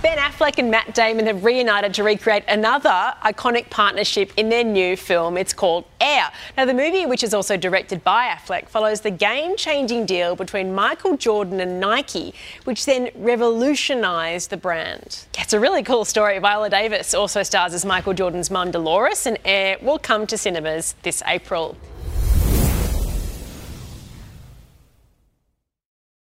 Ben Affleck and Matt Damon have reunited to recreate another iconic partnership in their new film. It's called Air. Now, the movie, which is also directed by Affleck, follows the game changing deal between Michael Jordan and Nike, which then revolutionised the brand. It's a really cool story. Viola Davis also stars as Michael Jordan's mum, Deloris, and Air will come to cinemas this April.